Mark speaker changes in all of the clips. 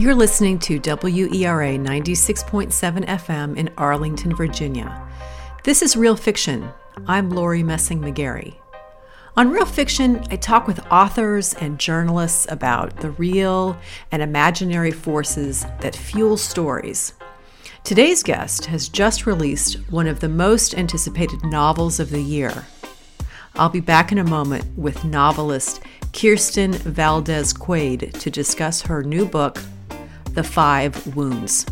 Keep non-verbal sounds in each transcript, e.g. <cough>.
Speaker 1: You're listening to WERA 96.7 FM in Arlington, Virginia. This is Real Fiction. I'm Lori Messing McGarry. On Real Fiction, I talk with authors and journalists about the real and imaginary forces that fuel stories. Today's guest has just released one of the most anticipated novels of the year. I'll be back in a moment with novelist Kirsten Valdez Quade to discuss her new book, The Five Wounds.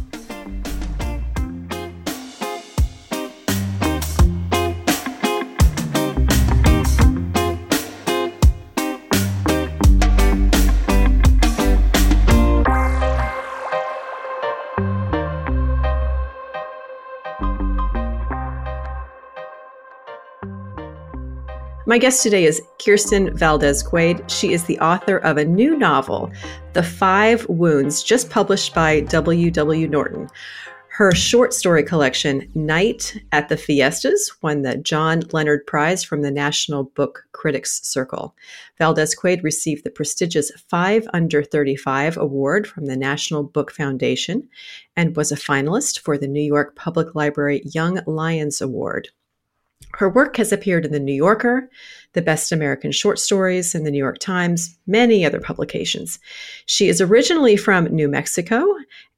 Speaker 1: My guest today is Kirsten Valdez Quade. She is the author of a new novel, The Five Wounds, just published by W. W. Norton. Her short story collection, Night at the Fiestas, won the John Leonard Prize from the National Book Critics Circle. Valdez Quade received the prestigious 5 Under 35 award from the National Book Foundation and was a finalist for the New York Public Library Young Lions Award. Her work has appeared in The New Yorker, The Best American Short Stories, and The New York Times, many other publications. She is originally from New Mexico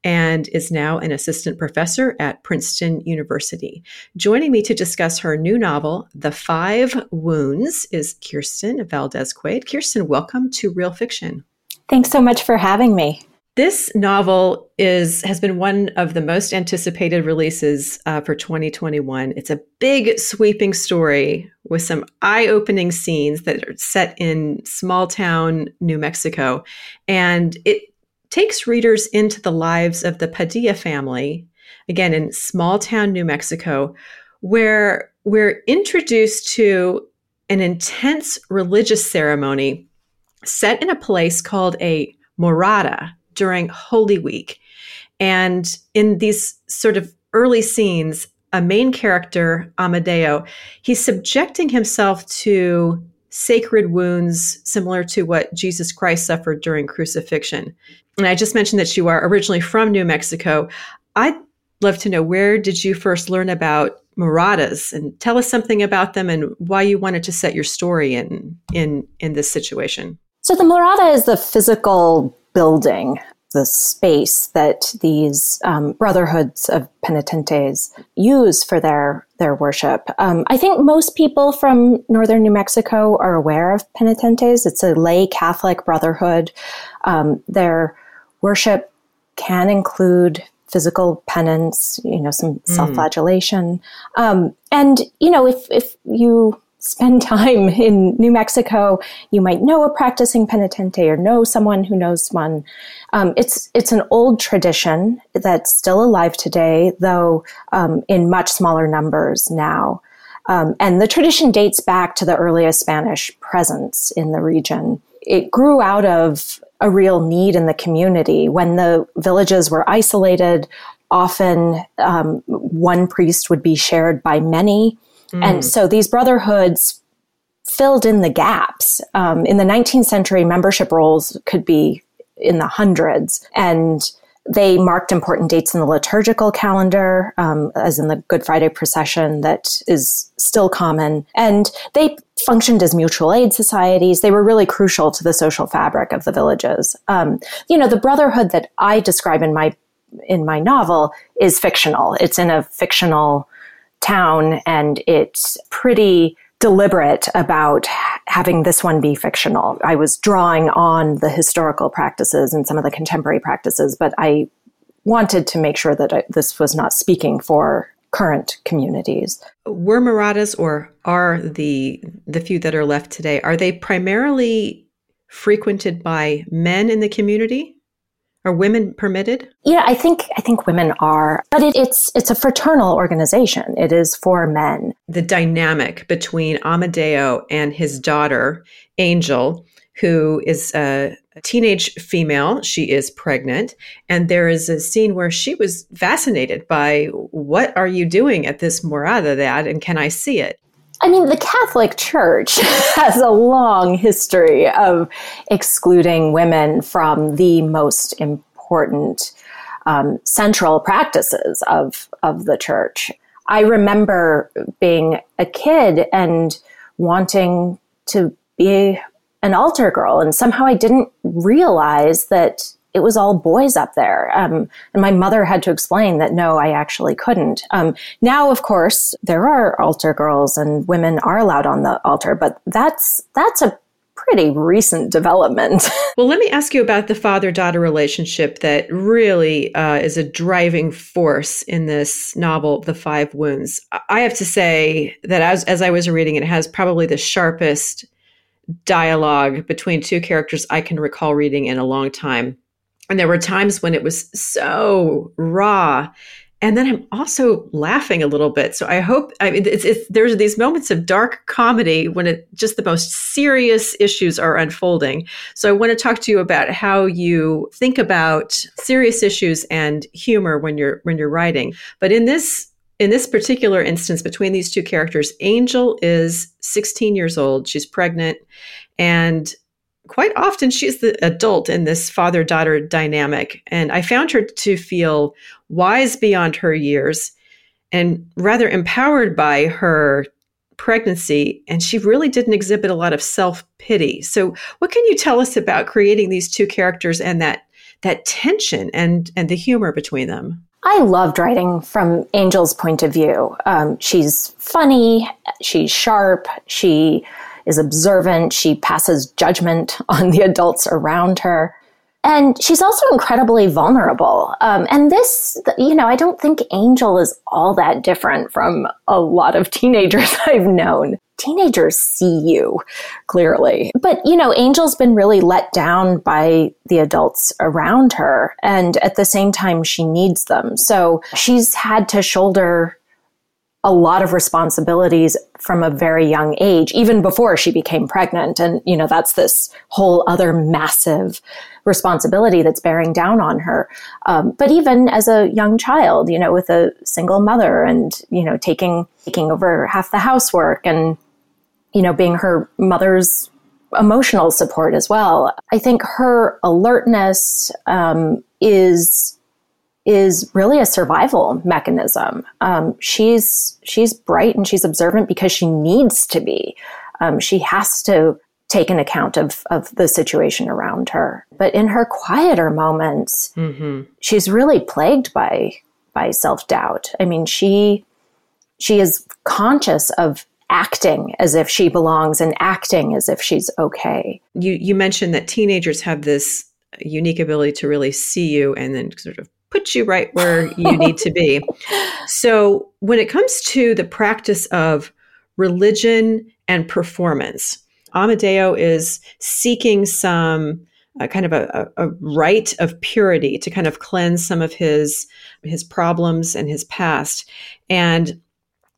Speaker 1: and is now an assistant professor at Princeton University. Joining me to discuss her new novel, The Five Wounds, is Kirsten Valdez Quade. Kirsten, welcome to Real Fiction.
Speaker 2: Thanks so much for having me.
Speaker 1: This novel is has been one of the most anticipated releases uh, for 2021. It's a big, sweeping story with some eye-opening scenes that are set in small town New Mexico, and it takes readers into the lives of the Padilla family, again in small town New Mexico, where we're introduced to an intense religious ceremony set in a place called a morada during Holy Week. And in these sort of early scenes, a main character, Amadeo, he's subjecting himself to sacred wounds similar to what Jesus Christ suffered during crucifixion. And I just mentioned that you are originally from New Mexico. I'd love to know where did you first learn about moradas and tell us something about them and why you wanted to set your story in in in this situation.
Speaker 2: So the morada is the physical building, the space that these um, brotherhoods of penitentes use for their their worship. Um, I think most people from northern New Mexico are aware of penitentes. It's a lay Catholic brotherhood. Um, their worship can include physical penance, you know, some mm. self-flagellation, um, and you know, if if you spend <laughs> time in New Mexico, you might know a practicing penitente or know someone who knows one. Um, it's it's an old tradition that's still alive today, though um, in much smaller numbers now. Um, and the tradition dates back to the earliest Spanish presence in the region. It grew out of a real need in the community when the villages were isolated. Often, um, one priest would be shared by many Mm. And so these brotherhoods filled in the gaps. Um, in the 19th century, membership rolls could be in the hundreds. And they marked important dates in the liturgical calendar, um, as in the Good Friday procession, that is still common. And they functioned as mutual aid societies. They were really crucial to the social fabric of the villages. Um, you know, the brotherhood that I describe in my in my novel is fictional. It's in a fictional town and it's pretty deliberate about having this one be fictional. I was drawing on the historical practices and some of the contemporary practices, but I wanted to make sure that I, this was not speaking for current communities.
Speaker 1: Were moradas or are the the few that are left today are they primarily frequented by men in the community? Are women permitted?
Speaker 2: Yeah, I think I think women are, but it, it's it's a fraternal organization. It is for men.
Speaker 1: The dynamic between Amadeo and his daughter Angel, who is a, a teenage female, she is pregnant, and there is a scene where she was fascinated by what are you doing at this morada, that, and can I see it?
Speaker 2: I mean, the Catholic Church <laughs> has a long history of excluding women from the most important um, central practices of of the church. I remember being a kid and wanting to be an altar girl, and somehow I didn't realize that it was all boys up there. Um, and my mother had to explain that no, I actually couldn't. Um, now, of course, there are altar girls and women are allowed on the altar, but that's that's a pretty recent development. <laughs>
Speaker 1: well, let me ask you about the father daughter relationship that really uh, is a driving force in this novel, The Five Wounds. I have to say that as, as I was reading it, it has probably the sharpest dialogue between two characters I can recall reading in a long time. And there were times when it was so raw. And then I'm also laughing a little bit. So I hope, I mean, it's, it's, there's these moments of dark comedy when it just the most serious issues are unfolding. So I want to talk to you about how you think about serious issues and humor when you're, when you're writing. But in this in this particular instance between these two characters angel is 16 years old she's pregnant and quite often she's the adult in this father daughter dynamic. And I found her to feel wise beyond her years and rather empowered by her pregnancy. And she really didn't exhibit a lot of self pity. So, what can you tell us about creating these two characters and that? that tension and and the humor between them
Speaker 2: I loved writing from Angel's point of view. Um, she's funny, she's sharp, she is observant. She passes judgment <laughs> on the adults around her. And she's also incredibly vulnerable. Um, and this, you know, I don't think Angel is all that different from a lot of <laughs> teenagers I've known. Teenagers see you clearly. But, you know, Angel's been really let down by the adults around her. And at the same time, she needs them. So she's had to shoulder a lot of responsibilities from a very young age, even before she became pregnant. And, you know, that's this whole other massive responsibility that's bearing down on her. Um, but even as a young child, you know, with a single mother and, you know, taking, taking over half the housework and, you know, being her mother's emotional support as well. I think her alertness um, is is really a survival mechanism. Um, she's she's bright and she's observant because she needs to be. Um, she has to take an account of of the situation around her. But in her quieter moments, mm-hmm. she's really plagued by by self doubt. I mean, she she is conscious of acting as if she belongs and acting as if she's okay.
Speaker 1: You you mentioned that teenagers have this unique ability to really see you and then sort of put you right where you need to be. <laughs> So, when it comes to the practice of religion and performance, Amadeo is seeking some uh, kind of a, a, rite of purity to kind of cleanse some of his his problems and his past, and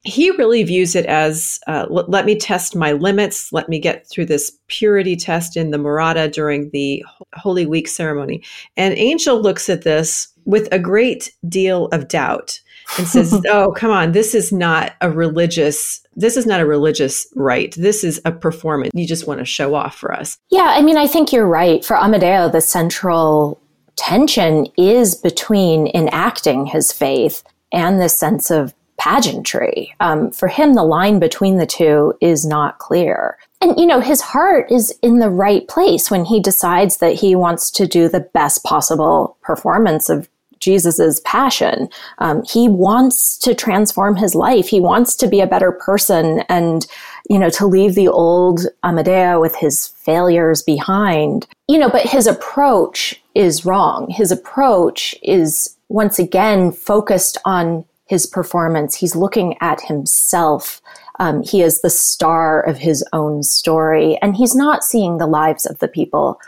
Speaker 1: he really views it as uh, l- let me test my limits, let me get through this purity test in the Morada during the Holy Week ceremony. And Angel looks at this with a great deal of doubt and says, <laughs> "Oh, come on, this is not a religious this is not a religious rite. This is a performance. You just want to show off for us."
Speaker 2: Yeah, I mean, I think you're right. For Amadeo, the central tension is between enacting his faith and this sense of pageantry. Um, for him, the line between the two is not clear. And, you know, his heart is in the right place when he decides that he wants to do the best possible performance of Jesus's passion. Um, he wants to transform his life. He wants to be a better person and, you know, to leave the old Amadeo with his failures behind. You know, but his approach is wrong. His approach is once again focused on his performance. He's looking at himself. Um, he is the star of his own story, and he's not seeing the lives of the people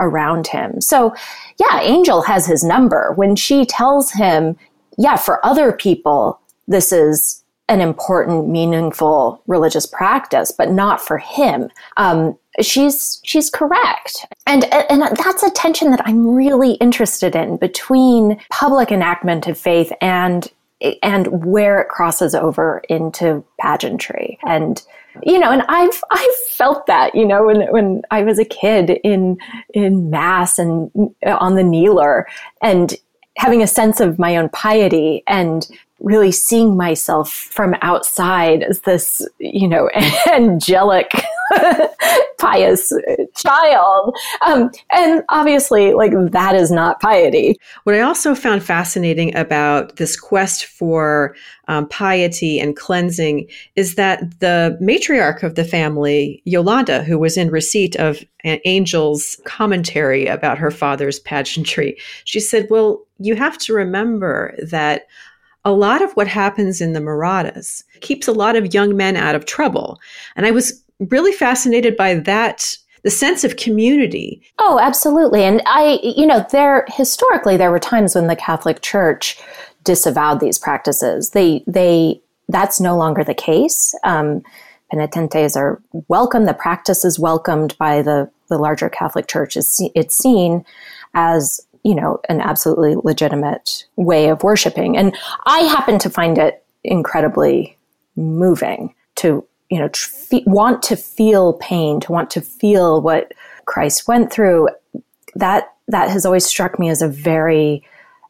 Speaker 2: around him. So, yeah, Angel has his number. When she tells him, yeah, for other people, this is an important, meaningful religious practice, but not for him. Um, she's she's correct, and and that's a tension that I'm really interested in between public enactment of faith and and where it crosses over into pageantry. And you know, and I've I've felt that, you know, when when I was a kid in in mass and on the kneeler and having a sense of my own piety and really seeing myself from outside as this, you know, <laughs> angelic, <laughs> pious child. Um, and obviously, like, that is not piety.
Speaker 1: What I also found fascinating about this quest for um, piety and cleansing is that the matriarch of the family, Yolanda, who was in receipt of an angel's commentary about her father's pageantry, she said, Well, you have to remember that a lot of what happens in the moradas keeps a lot of young men out of trouble. And I was really fascinated by that the sense of community.
Speaker 2: Oh, absolutely. And I, you know, there historically there were times when the Catholic Church disavowed these practices. They, they, that's no longer the case. Um, penitentes are welcome. The practice is welcomed by the the larger Catholic Church. It's, it's seen as you know, an absolutely legitimate way of worshiping. And I happen to find it incredibly moving to, you know, tr- want to feel pain, to want to feel what Christ went through. That, that has always struck me as a very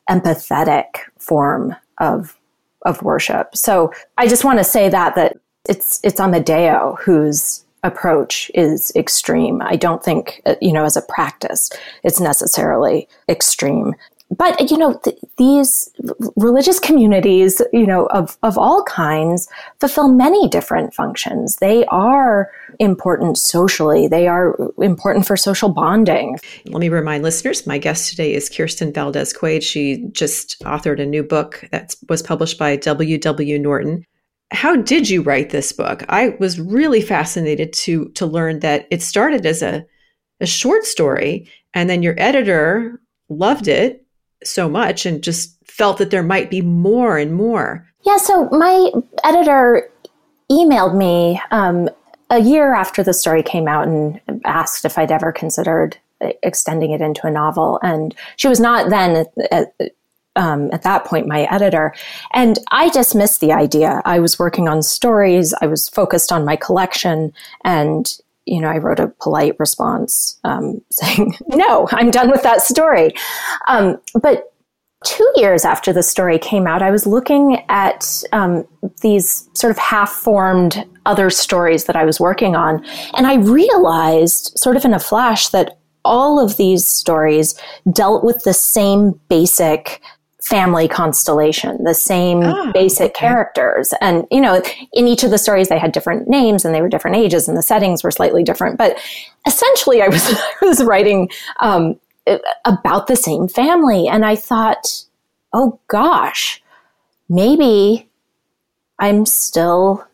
Speaker 2: empathetic form of, of worship. So I just want to say that, that it's, it's Amadeo who's approach is extreme. I don't think, uh, you know, as a practice, it's necessarily extreme. But, you know, th- these religious communities, you know, of, of all kinds fulfill many different functions. They are important socially. They are important for social bonding.
Speaker 1: Let me remind listeners, my guest today is Kirsten Valdez Quade. She just authored a new book that was published by W.W. Norton how did you write this book? I was really fascinated to to learn that it started as a a short story and then your editor loved it so much and just felt that there might be more and more.
Speaker 2: Yeah, so my editor emailed me um, a year after the story came out and asked if I'd ever considered extending it into a novel. And she was not then um, at that point my editor. And I dismissed the idea. I was working on stories, I was focused on my collection, and you know, I wrote a polite response um, <laughs> saying, "No, I'm done with that story." Um, but two years after the story came out, I was looking at um, these sort of half-formed other stories that I was working on, and I realized, sort of in a flash, that all of these stories dealt with the same basic family constellation, the same oh, basic okay. characters. And, you know, in each of the stories, they had different names and they were different ages and the settings were slightly different. But essentially, I was, <laughs> I was writing um, about the same family. And I thought, oh gosh, maybe I'm still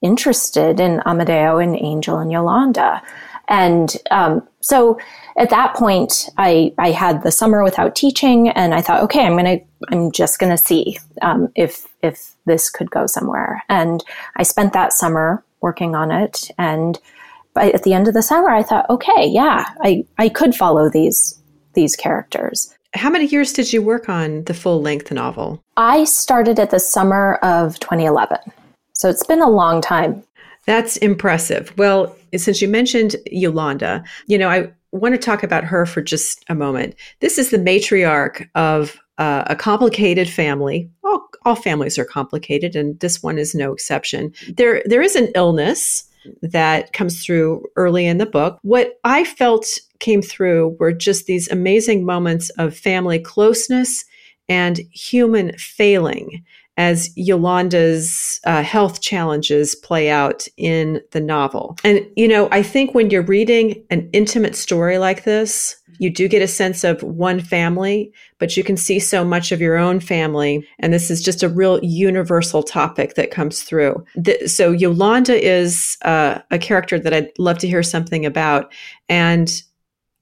Speaker 2: interested in Amadeo and Angel and Yolanda. And um, so at that point, I, I had the summer without teaching, and I thought, okay, I'm gonna, I'm just gonna see um, if if this could go somewhere. And I spent that summer working on it, and by, at the end of the summer, I thought, okay, yeah, I I could follow these these characters.
Speaker 1: How many years did you work on the full length novel?
Speaker 2: I started at the summer of 2011. So it's been a long time.
Speaker 1: That's impressive. Well, since you mentioned Yolanda, you know, I want to talk about her for just a moment. This is the matriarch of uh, a complicated family. All, all families are complicated, and this one is no exception. There, there is an illness that comes through early in the book. What I felt came through were just these amazing moments of family closeness and human failing as Yolanda's uh, health challenges play out in the novel. And, you know, I think when you're reading an intimate story like this, you do get a sense of one family, but you can see so much of your own family. And this is just a real universal topic that comes through. The, so Yolanda is uh, a character that I'd love to hear something about. And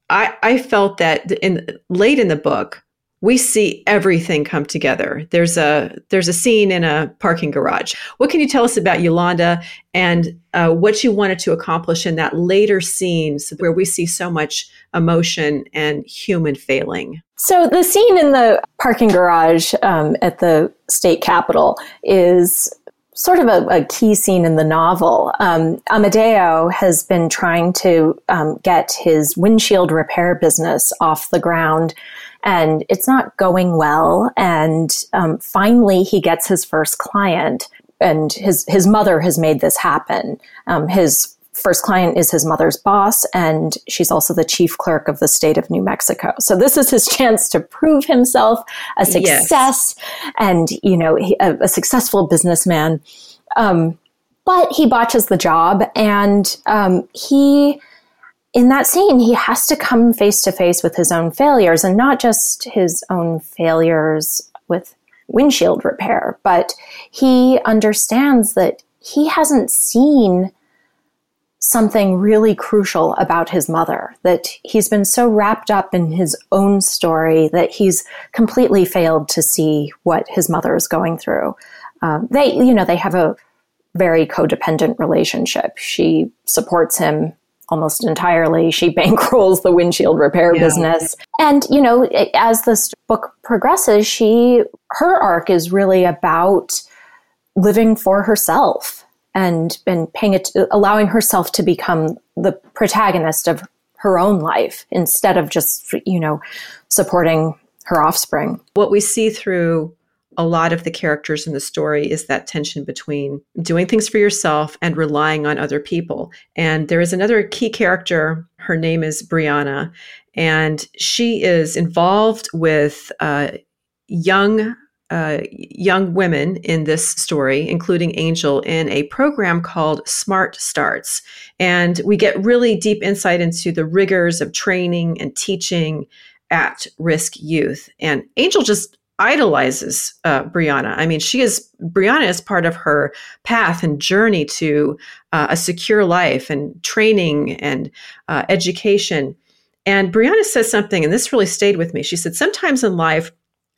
Speaker 1: I, I felt that in late in the book, we see everything come together. There's a there's a scene in a parking garage. What can you tell us about Yolanda and uh, what you wanted to accomplish in that later scenes where we see so much emotion and human failing?
Speaker 2: So the scene in the parking garage um, at the state capitol is sort of a, a, key scene in the novel. Um, Amadeo has been trying to um, get his windshield repair business off the ground, and it's not going well. And um, finally, he gets his first client, and his his mother has made this happen. Um, his first client is his mother's boss, and she's also the chief clerk of the state of New Mexico. So this is his chance to prove himself a success yes. and, you know, a, a successful businessman. Um, but he botches the job, and um, he, in that scene, he has to come face to face with his own failures, and not just his own failures with windshield repair, but he understands that he hasn't seen something really crucial about his mother that he's been so wrapped up in his own story that he's completely failed to see what his mother is going through. Um, they, you know, they have a very codependent relationship. She supports him almost entirely. She <laughs> bankrolls the windshield repair yeah. business. And, you know, as this book progresses, she, her arc is really about living for herself and and paying it allowing herself to become the protagonist of her own life instead of just you know supporting her offspring
Speaker 1: what we see through a lot of the characters in the story is that tension between doing things for yourself and relying on other people. And there is another key character. Her name is Brianna, and she is involved with uh, young uh, young women in this story, including Angel, in a program called Smart Starts. And we get really deep insight into the rigors of training and teaching at risk youth. And Angel just idolizes uh, Brianna. I mean, she is, Brianna is part of her path and journey to uh, a secure life and training and uh, education. And Brianna says something, and this really stayed with me. She said, Sometimes in life,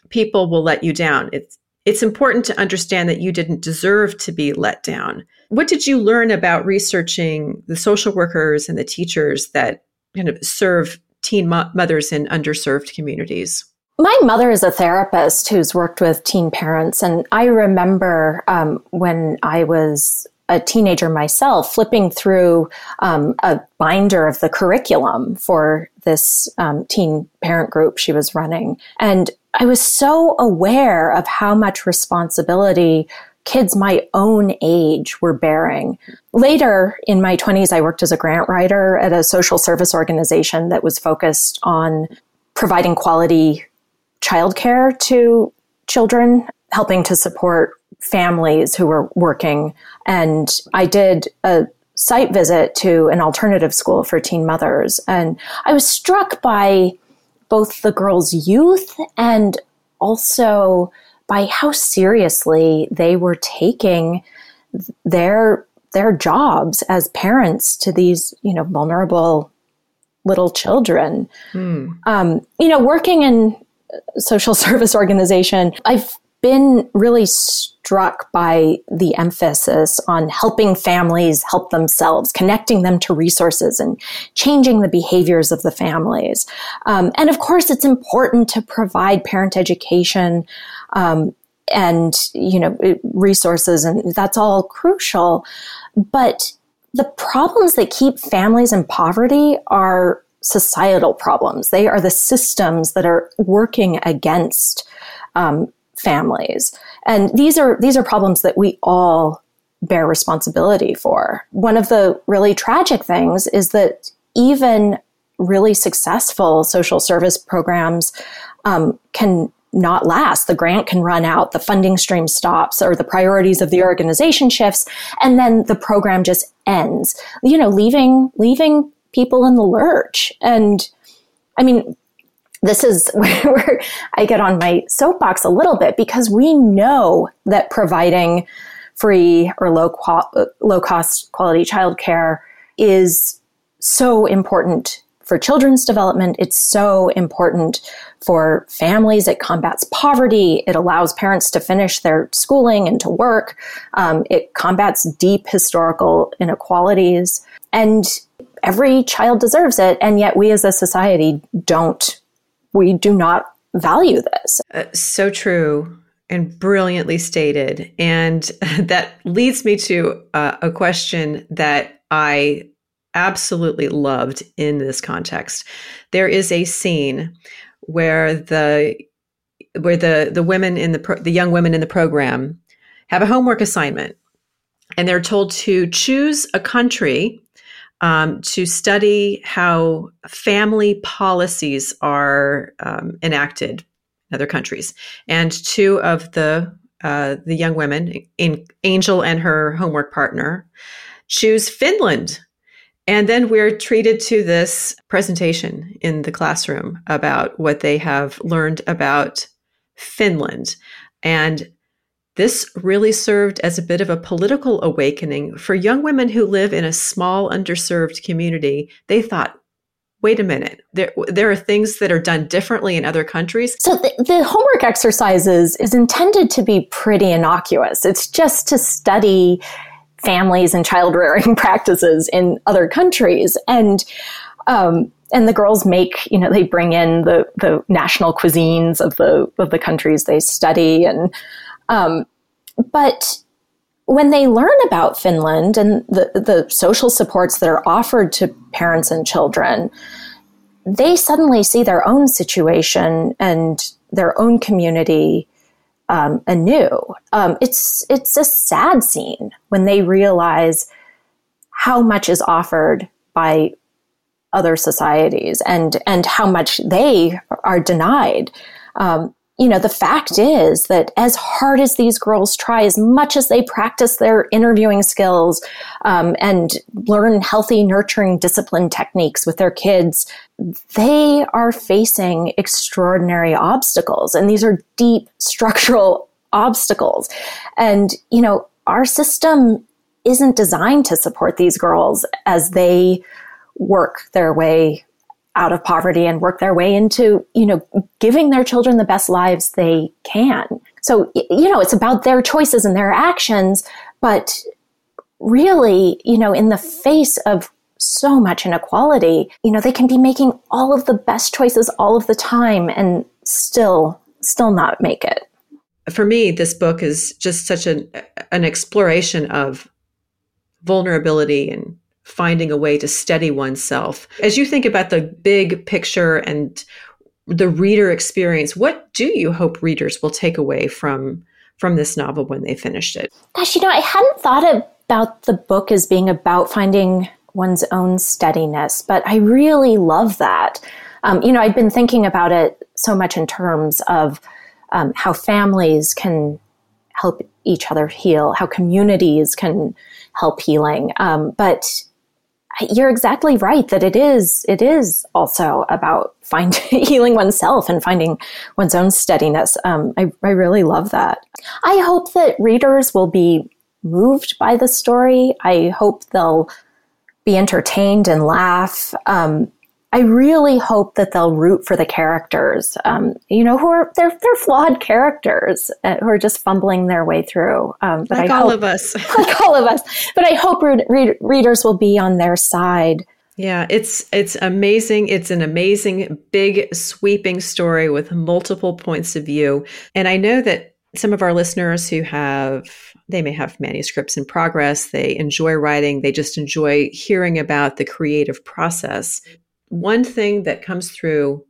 Speaker 1: people will let you down. It's it's important to understand that you didn't deserve to be let down. What did you learn about researching the social workers and the teachers that kind of serve teen mo- mothers in underserved communities?
Speaker 2: My mother is a therapist who's worked with teen parents, and I remember um, when I was a teenager myself, flipping through um, a binder of the curriculum for this um, teen parent group she was running. And I was so aware of how much responsibility kids my own age were bearing. Later in my 20s, I worked as a grant writer at a social service organization that was focused on providing quality childcare to children, helping to support families who were working. And I did a site visit to an alternative school for teen mothers. And I was struck by both the girls' youth and also by how seriously they were taking their their jobs as parents to these you know vulnerable little children. Mm. Um, you know, working in social <laughs> service organization, I've been really struck by the emphasis on helping families help themselves, connecting them to resources and changing the behaviors of the families. Um, and of course, it's important to provide parent education um, and you know resources, and that's all crucial. But the problems that keep families in poverty are societal problems. They are the systems that are working against um, families. And these are these are problems that we all bear responsibility for. One of the really tragic things is that even really successful social service programs um, can not last. The grant can run out, the funding stream stops, or the priorities of the organization shifts, and then the program just ends. You know, leaving leaving people in the lurch. And I mean, this is <laughs> where I get on my soapbox a little bit because we know that providing free or low qual- low cost quality childcare is so important for children's development. It's so important for families. It combats poverty. It allows parents to finish their schooling and to work. Um, it combats deep historical inequalities. And every child deserves it. And yet we as a society don't we do not value this.
Speaker 1: Uh, so true. and brilliantly stated. And <laughs> that leads me to uh, a question that I absolutely loved in this context. There is a scene where the where the the women in the pro, the young women in the program have a homework assignment, and they're told to choose a country um, to study how family policies are um, enacted in other countries. And two of the uh, the young women, in Angel and her homework partner, choose Finland. And then we're treated to this presentation in the classroom about what they have learned about Finland. And this really served as a bit of a political awakening for young women who live in a small, underserved community. They thought, wait a minute, there, there are things that are done differently in other countries.
Speaker 2: So the, the homework exercises is intended to be pretty innocuous. It's just to study families and child rearing <laughs> practices in other countries. And um, and the girls make you know they bring in the the national cuisines of the of the countries they study and um, but when they learn about Finland and the, the social supports that are offered to parents and children, they suddenly see their own situation and their own community um, anew. Um, it's it's a sad scene when they realize how much is offered by other societies and and how much they are denied. Um, you know, the fact is that as hard as these girls try, as much as they practice their interviewing skills um, and learn healthy, nurturing discipline techniques with their kids, they are facing extraordinary obstacles. And these are deep <laughs> structural obstacles. And, you know, our system isn't designed to support these girls as they work their way out of poverty and work their way into, you know, giving their children the best lives they can. So, you know, it's about their choices and their actions, but really, you know, in the face of so much inequality, you know, they can be making all of the best choices all of the time and still, still not make it.
Speaker 1: For me, this book is just such an, an exploration of vulnerability and finding a way to steady oneself. As you think about the big picture and the reader experience, what do you hope readers will take away from from this novel when they finished it?
Speaker 2: Gosh, you know, I hadn't thought about the book as being about finding one's own steadiness, but I really love that. Um, you know, I'd been thinking about it so much in terms of um, how families can help each other heal, how communities can help healing. Um, but you're exactly right that it is it is also about finding <laughs> healing oneself and finding one's own steadiness. Um, I, I really love that. I hope that readers will be moved by the story. I hope they'll be entertained and laugh. Um, I really hope that they'll root for the characters, um, you know, who are they're they're flawed characters uh, who are just fumbling their way through.
Speaker 1: Um, but like I all hope, of us, <laughs>
Speaker 2: like all of us. But I hope re- re- readers will be on their side.
Speaker 1: Yeah, it's it's amazing. It's an amazing, big, sweeping story with multiple points of view. And I know that some of our listeners who have they may have manuscripts in progress they enjoy writing they just enjoy hearing about the creative process one thing that comes through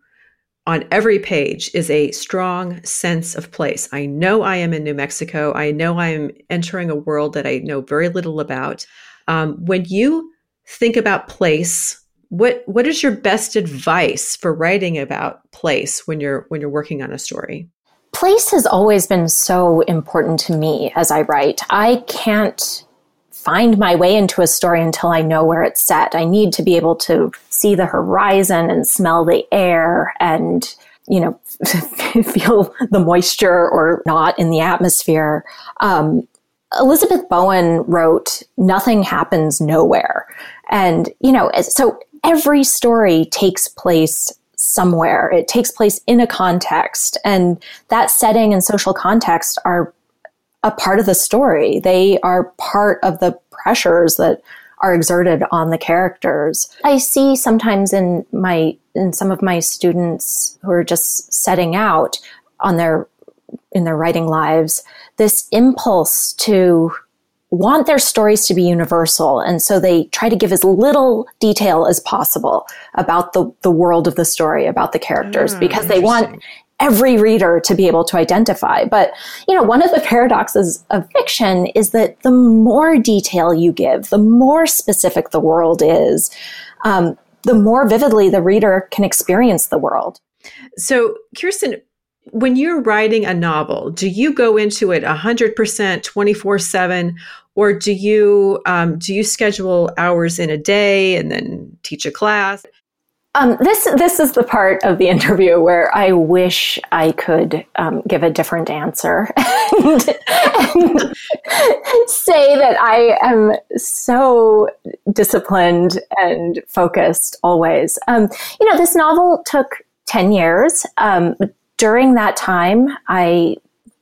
Speaker 1: on every page is a strong sense of place. I know I am in New Mexico. I know I am entering a world that I know very little about. Um, when you think about place, what what is your best advice for writing about place when you're when you're working on a story?
Speaker 2: Place has always been so important to me as I write. I can't find my way into a story until I know where it's set. I need to be able to see the horizon and smell the air and, you know, <laughs> feel the moisture or not in the atmosphere. Um, Elizabeth Bowen wrote, Nothing happens nowhere. And, you know, so every story takes place somewhere. It takes place in a context. And that setting and social context are a part of the story. They are part of the pressures that are exerted on the characters. I see sometimes in my in some of my students who are just setting out on their in their writing lives this impulse to want their stories to be universal. And so they try to give as little detail as possible about the, the world of the story, about the characters, mm, because they want every reader to be able to identify. But, you know, one of the paradoxes of fiction is that the more detail you give, the more specific the world is, um, the more vividly the reader can experience the world.
Speaker 1: So, Kirsten, when you're writing a novel, do you go into it 100% 24 7 or do you um, do you schedule hours in a day and then teach a class?
Speaker 2: Um, this this is the part of the interview where I wish I could um, give a different answer <laughs> and, and say that I am so disciplined and focused always. Um, you know, this novel took ten years. Um, during that time, I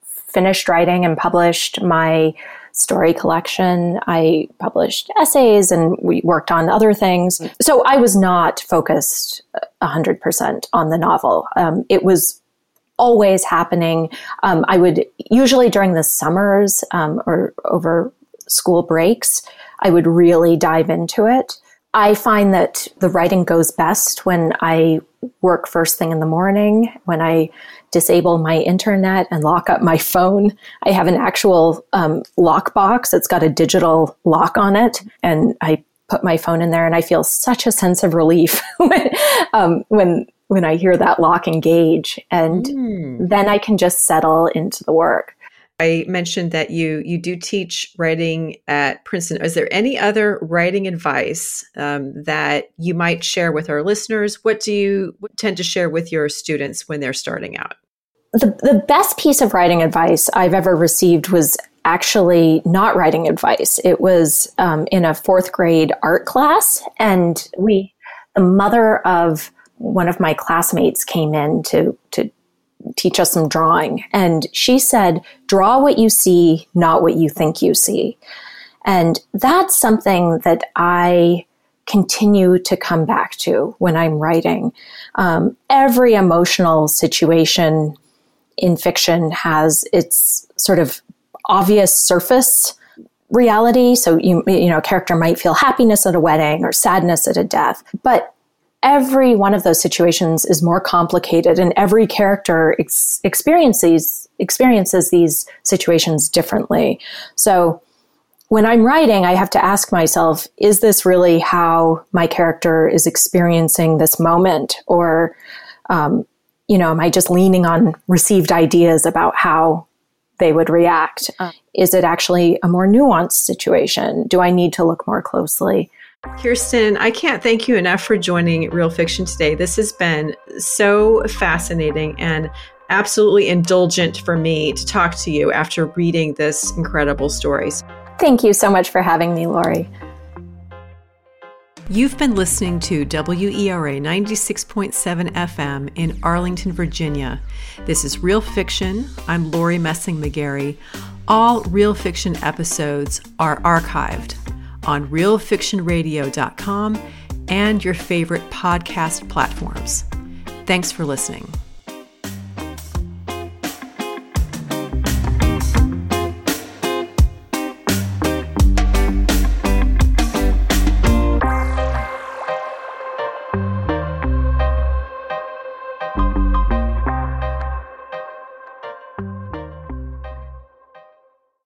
Speaker 2: finished writing and published my story collection. I published essays and we worked on other things. So I was not focused 100% on the novel. Um, it was always happening. Um, I would usually during the summers um, or over school breaks, I would really dive into it. I find that the writing goes best when I work first thing in the morning, when I disable my internet and lock up my <laughs> phone. I have an actual um, lock box that's got a digital lock on it, and I put my phone in there, and I feel such a sense of relief <laughs> when, um, when when I hear that lock engage, and mm. then I can just settle into the work.
Speaker 1: I mentioned that you you do teach writing at Princeton. Is there any other writing advice um, that you might share with our listeners? What do you tend to share with your students when they're starting out?
Speaker 2: The, the best piece of writing advice I've ever received was actually not writing advice. It was um, in a fourth grade art class, and we, the mother of one of my classmates came in to to teach us some drawing. And she said, draw what you see, not what you think you see. And that's something that I continue to come back to when I'm writing. Um, every emotional situation in fiction has its sort of obvious surface reality. So you you know, a character might feel happiness at a wedding or sadness at a death, but every one of those situations is more complicated and every character ex- experiences experiences these situations differently. So when i'm writing i have to ask myself is this really how my character is experiencing this moment? Or um, you know am i just leaning on received ideas about how they would react? Uh. is it actually a more nuanced situation? Do i need to look more closely
Speaker 1: Kirsten, I can't thank you enough for joining Real Fiction today. This has been so fascinating and absolutely indulgent for me to talk to you after reading this incredible stories.
Speaker 2: Thank you so much for having me, Lori.
Speaker 1: You've been listening to WERA 96.7 FM in Arlington, Virginia. This is Real Fiction. I'm Lori Messing McGarry. All Real Fiction episodes are archived on realfictionradio.com and your favorite podcast platforms. Thanks for listening.